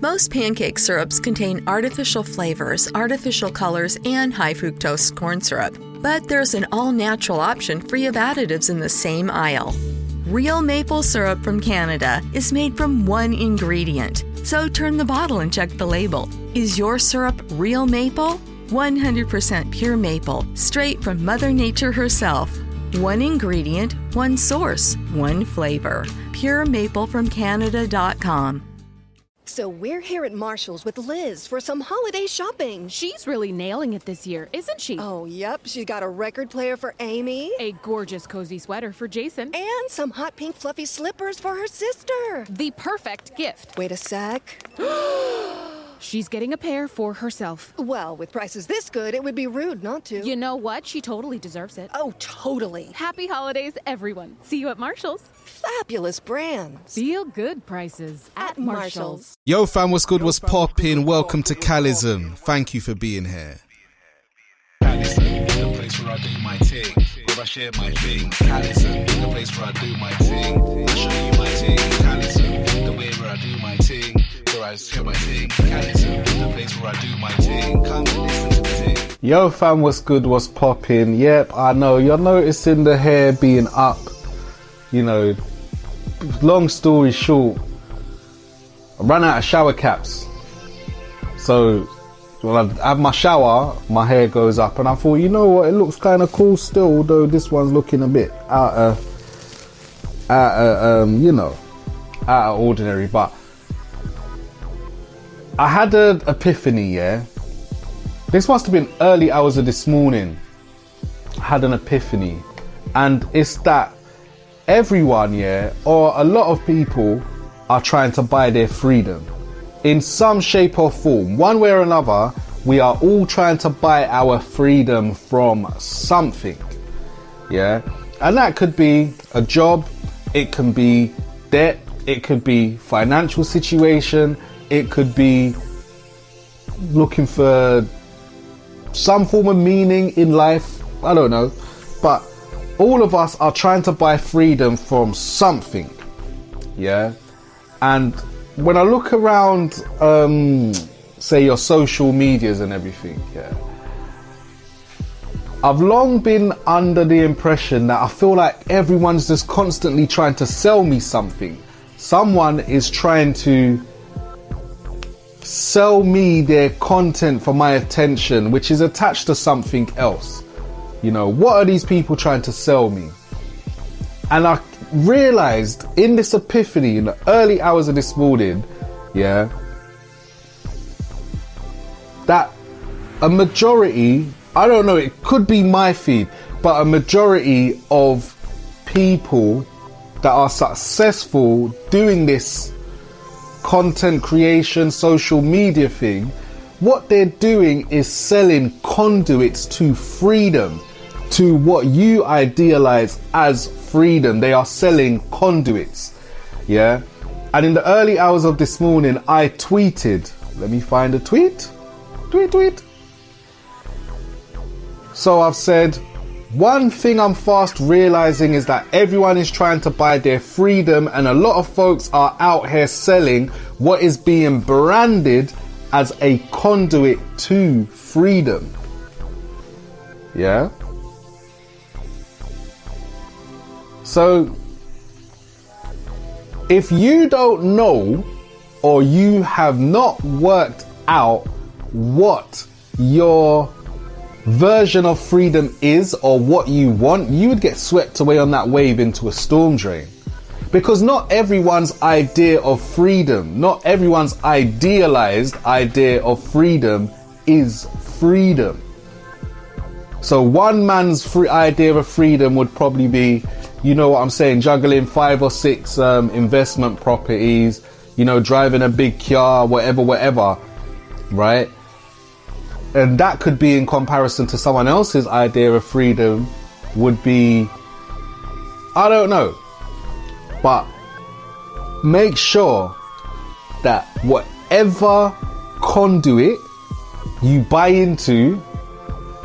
Most pancake syrups contain artificial flavors, artificial colors, and high fructose corn syrup. But there's an all natural option free of additives in the same aisle. Real maple syrup from Canada is made from one ingredient. So turn the bottle and check the label. Is your syrup real maple? 100% pure maple, straight from Mother Nature herself. One ingredient, one source, one flavor. PureMapleFromCanada.com. So we're here at Marshalls with Liz for some holiday shopping. She's really nailing it this year, isn't she? Oh, yep. She's got a record player for Amy, A gorgeous cozy sweater for Jason. and some hot pink fluffy slippers for her sister. The perfect gift. Wait a sec. She's getting a pair for herself. Well, with prices this good, it would be rude not to. You know what? She totally deserves it. oh, totally. Happy holidays, everyone. See you at Marshalls. Fabulous brands. Feel good prices at, At Marshalls. Marshalls. Yo, fam, what's good? What's poppin'? Welcome to Calism. Thank you for being here. Callison, the place where I do my thing, where I share my thing. Callison, the place where I do my thing, I show you my thing. Callison, the way where I do my thing, Yo, fam, what's good? What's popping? Yep, I know you're noticing the hair being up. You know, long story short, I ran out of shower caps. So when I have my shower, my hair goes up, and I thought, you know what, it looks kind of cool still, although this one's looking a bit out of, out of, um, you know, out of ordinary. But I had an epiphany, yeah. This must have been early hours of this morning. I had an epiphany, and it's that everyone, yeah, or a lot of people are trying to buy their freedom in some shape or form. One way or another, we are all trying to buy our freedom from something. Yeah. And that could be a job, it can be debt, it could be financial situation, it could be looking for some form of meaning in life. I don't know. But all of us are trying to buy freedom from something. Yeah. And when I look around, um, say your social medias and everything, yeah, I've long been under the impression that I feel like everyone's just constantly trying to sell me something. Someone is trying to sell me their content for my attention, which is attached to something else. You know, what are these people trying to sell me? And I realized in this epiphany in the early hours of this morning, yeah, that a majority, I don't know, it could be my feed, but a majority of people that are successful doing this content creation, social media thing, what they're doing is selling conduits to freedom, to what you idealize as freedom. They are selling conduits. Yeah. And in the early hours of this morning, I tweeted. Let me find a tweet. Tweet, tweet. So I've said, one thing I'm fast realizing is that everyone is trying to buy their freedom, and a lot of folks are out here selling what is being branded as a conduit to freedom. Yeah? So, if you don't know or you have not worked out what your version of freedom is or what you want, you would get swept away on that wave into a storm drain. Because not everyone's idea of freedom, not everyone's idealized idea of freedom is freedom. So one man's free idea of freedom would probably be, you know what I'm saying, juggling five or six um, investment properties, you know, driving a big car, whatever, whatever, right? And that could be in comparison to someone else's idea of freedom would be, I don't know, but make sure that whatever conduit you buy into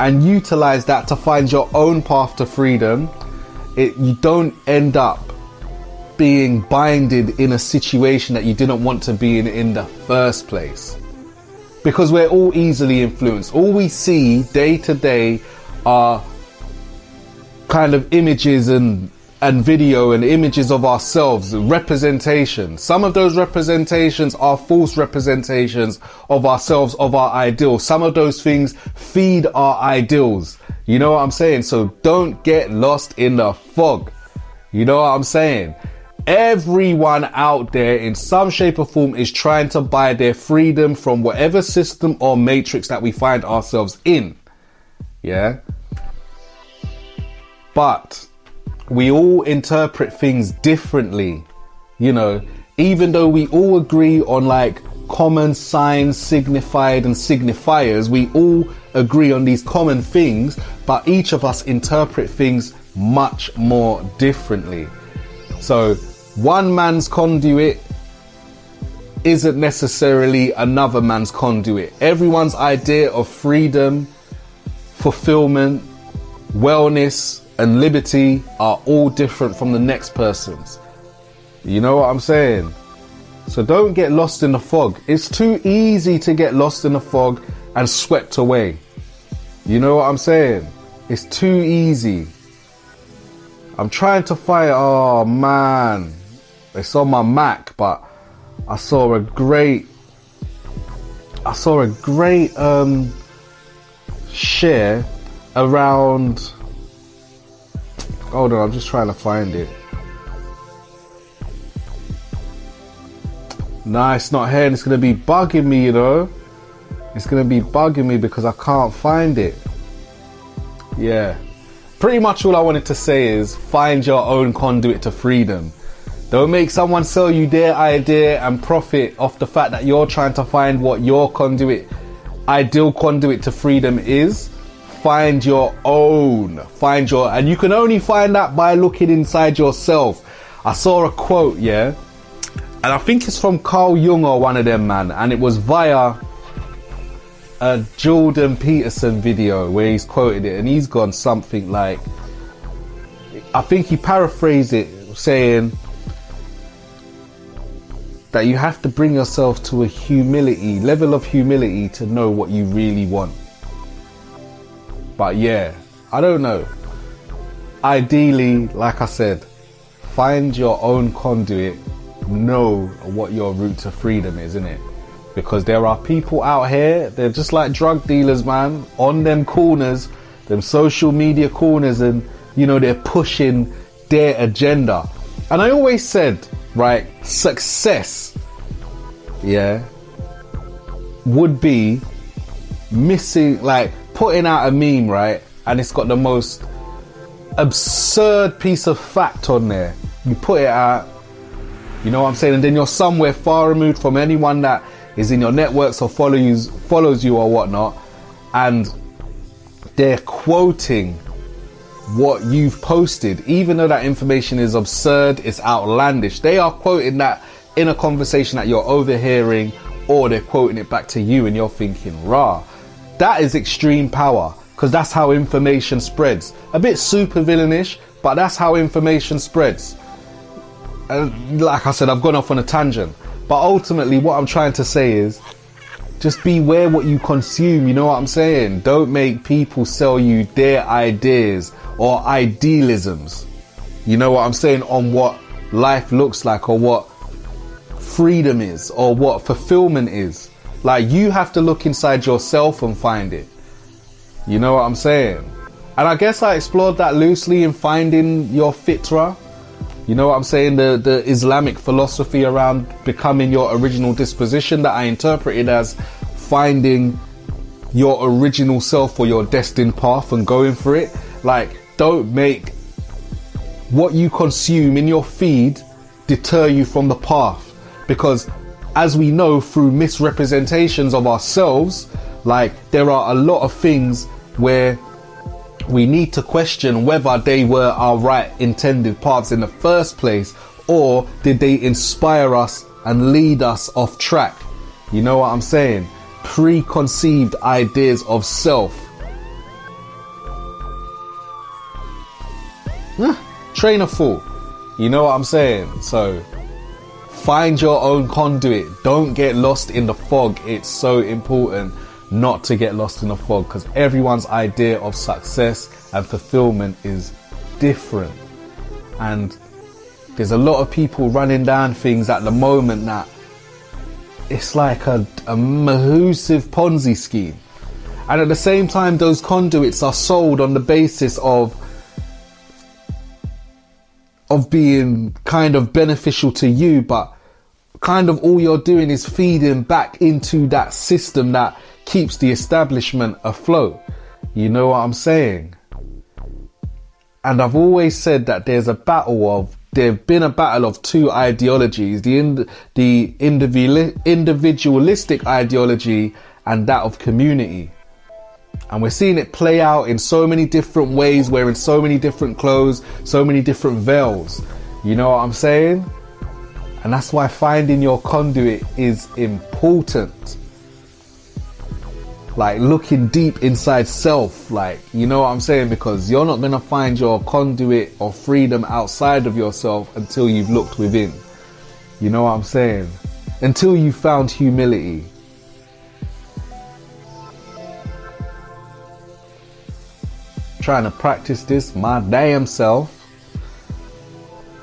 and utilize that to find your own path to freedom, it, you don't end up being binded in a situation that you didn't want to be in in the first place. Because we're all easily influenced. All we see day to day are kind of images and and video and images of ourselves, representation. Some of those representations are false representations of ourselves, of our ideals. Some of those things feed our ideals. You know what I'm saying? So don't get lost in the fog. You know what I'm saying? Everyone out there in some shape or form is trying to buy their freedom from whatever system or matrix that we find ourselves in. Yeah? But we all interpret things differently. You know, even though we all agree on like common signs, signified, and signifiers, we all agree on these common things, but each of us interpret things much more differently. So, one man's conduit isn't necessarily another man's conduit. Everyone's idea of freedom, fulfillment, wellness, and liberty are all different from the next person's. You know what I'm saying? So don't get lost in the fog. It's too easy to get lost in the fog and swept away. You know what I'm saying? It's too easy. I'm trying to fight. oh man, it's on my Mac, but I saw a great, I saw a great um, share around Hold on, I'm just trying to find it. It's not here and it's gonna be bugging me, you know. It's gonna be bugging me because I can't find it. Yeah. Pretty much all I wanted to say is find your own conduit to freedom. Don't make someone sell you their idea and profit off the fact that you're trying to find what your conduit, ideal conduit to freedom is find your own. Find your, and you can only find that by looking inside yourself. I saw a quote, yeah, and I think it's from Carl Jung or one of them, man, and it was via a Jordan Peterson video where he's quoted it, and he's gone something like, I think he paraphrased it saying that you have to bring yourself to a humility, level of humility to know what you really want. But yeah, I don't know. Ideally, like I said, find your own conduit, know what your route to freedom is, isn't it? Because there are people out here, they're just like drug dealers, man, on them corners, them social media corners, and you know, they're pushing their agenda. And I always said, right, success, yeah, would be missing, like, putting out a meme, right? And it's got the most absurd piece of fact on there. You put it out, you know what I'm saying? And then you're somewhere far removed from anyone that is in your networks or follows follows you or whatnot, and they're quoting what you've posted, even though that information is absurd, it's outlandish. They are quoting that in a conversation that you're overhearing, or they're quoting it back to you, and you're thinking, "Rah." That is extreme power because that's how information spreads. A bit super villainish, but that's how information spreads. And like I said, I've gone off on a tangent. But ultimately, what I'm trying to say is just beware what you consume. You know what I'm saying? Don't make people sell you their ideas or idealisms. You know what I'm saying? On what life looks like or what freedom is or what fulfillment is. Like you have to look inside yourself and find it. You know what I'm saying? And I guess I explored that loosely in finding your fitra. You know what I'm saying? The the Islamic philosophy around becoming your original disposition that I interpreted as finding your original self or your destined path and going for it. Like, don't make what you consume in your feed deter you from the path because as we know through misrepresentations of ourselves, like there are a lot of things where we need to question whether they were our right intended paths in the first place or did they inspire us and lead us off track. You know what I'm saying? Preconceived ideas of self. Train of thought. You know what I'm saying? So find your own conduit. Don't get lost in the fog. It's so important not to get lost in the fog because everyone's idea of success and fulfillment is different. And there's a lot of people running down things at the moment that it's like a, a Ponzi scheme. And at the same time, those conduits are sold on the basis of of being kind of beneficial to you, but kind of all you're doing is feeding back into that system that keeps the establishment afloat. You know what I'm saying? And I've always said that there's a battle of there's been a battle of two ideologies the ind- the individualistic ideology and that of community and we're seeing it play out in so many different ways wearing so many different clothes so many different veils you know what i'm saying and that's why finding your conduit is important like looking deep inside self like you know what i'm saying? Because you're not to find your conduit or freedom outside of yourself until you've looked within. You know what i'm saying? Until you found humility. Trying to practice this my damn self.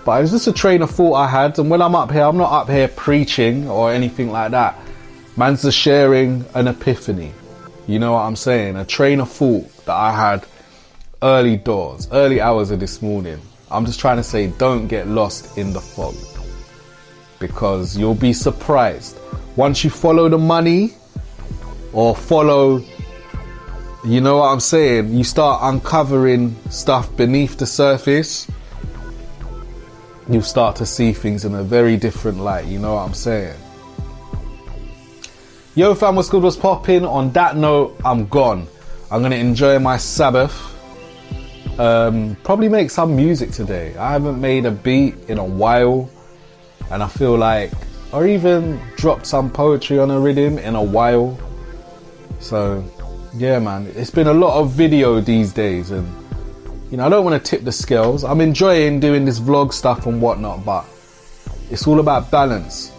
But it was just a train of thought I had, and when I'm up here, I'm not up here preaching or anything like that. Man's just sharing an epiphany. You know what I'm saying? A train of thought that I had early doors, early hours of this morning. I'm just trying to say don't get lost in the fog. Because you'll be surprised. Once you follow the money or follow, you know what I'm saying? You start uncovering stuff beneath the surface. You'll start to see things in a very different light. You know what I'm saying? Yo fam, what's good? What's popping? On that note, I'm gone. I'm gonna enjoy my Sabbath. Um, probably make some music today. I haven't made a beat in a while, and I feel like, or even dropped some poetry on a rhythm in a while. So, yeah, man, it's been a lot of video these days, and you know, I don't want to tip the scales. I'm enjoying doing this vlog stuff and whatnot, but it's all about balance.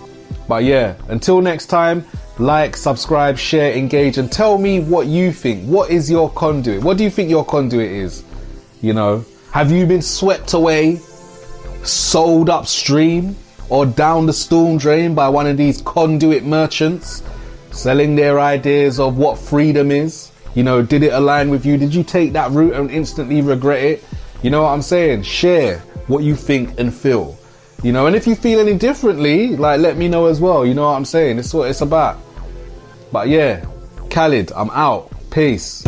But yeah, until next time, like, subscribe, share, engage, and tell me what you think. What is your conduit? What do you think your conduit is? You know, have you been swept away, sold upstream, or down the storm drain by one of these conduit merchants selling their ideas of what freedom is? You know, did it align with you? Did you take that route and instantly regret it? You know what I'm saying? Share what you think and feel. You know, and if you feel any differently, like let me know as well. You know what I'm saying? It's what it's about. But yeah, Khalid, I'm out. Peace.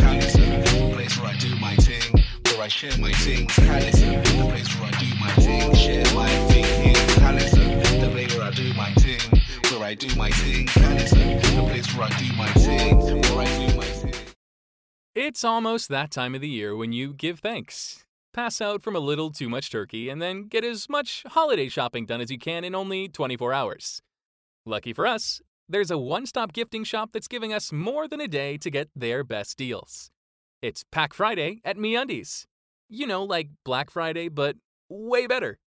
It's almost that time of the year when you give thanks. Pass out from a little too much turkey and then get as much holiday shopping done as you can in only 24 hours. Lucky for us, there's a one stop gifting shop that's giving us more than a day to get their best deals. It's Pack Friday at MeUndies. You know, like Black Friday, but way better.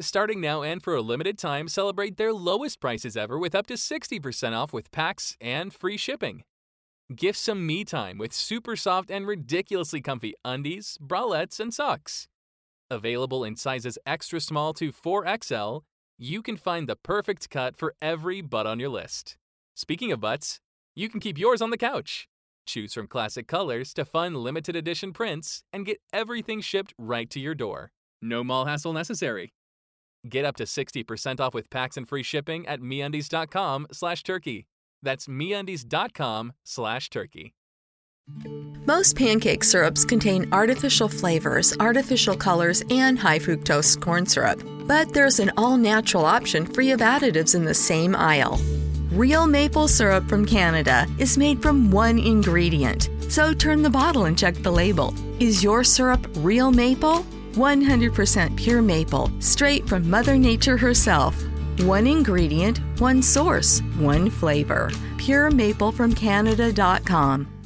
Starting now and for a limited time, celebrate their lowest prices ever with up to 60% off with packs and free shipping. Gift some me time with super soft and ridiculously comfy undies, bralettes, and socks. Available in sizes extra small to 4XL, you can find the perfect cut for every butt on your list. Speaking of butts, you can keep yours on the couch. Choose from classic colors to fun limited edition prints and get everything shipped right to your door. No mall hassle necessary. Get up to 60% off with packs and free shipping at meundies.com slash turkey. That's meundies.com slash turkey. Most pancake syrups contain artificial flavors, artificial colors, and high fructose corn syrup. But there's an all natural option free of additives in the same aisle. Real maple syrup from Canada is made from one ingredient. So turn the bottle and check the label. Is your syrup real maple? 100% pure maple, straight from Mother Nature herself. One ingredient, one source, one flavor. PureMapleFromCanada.com.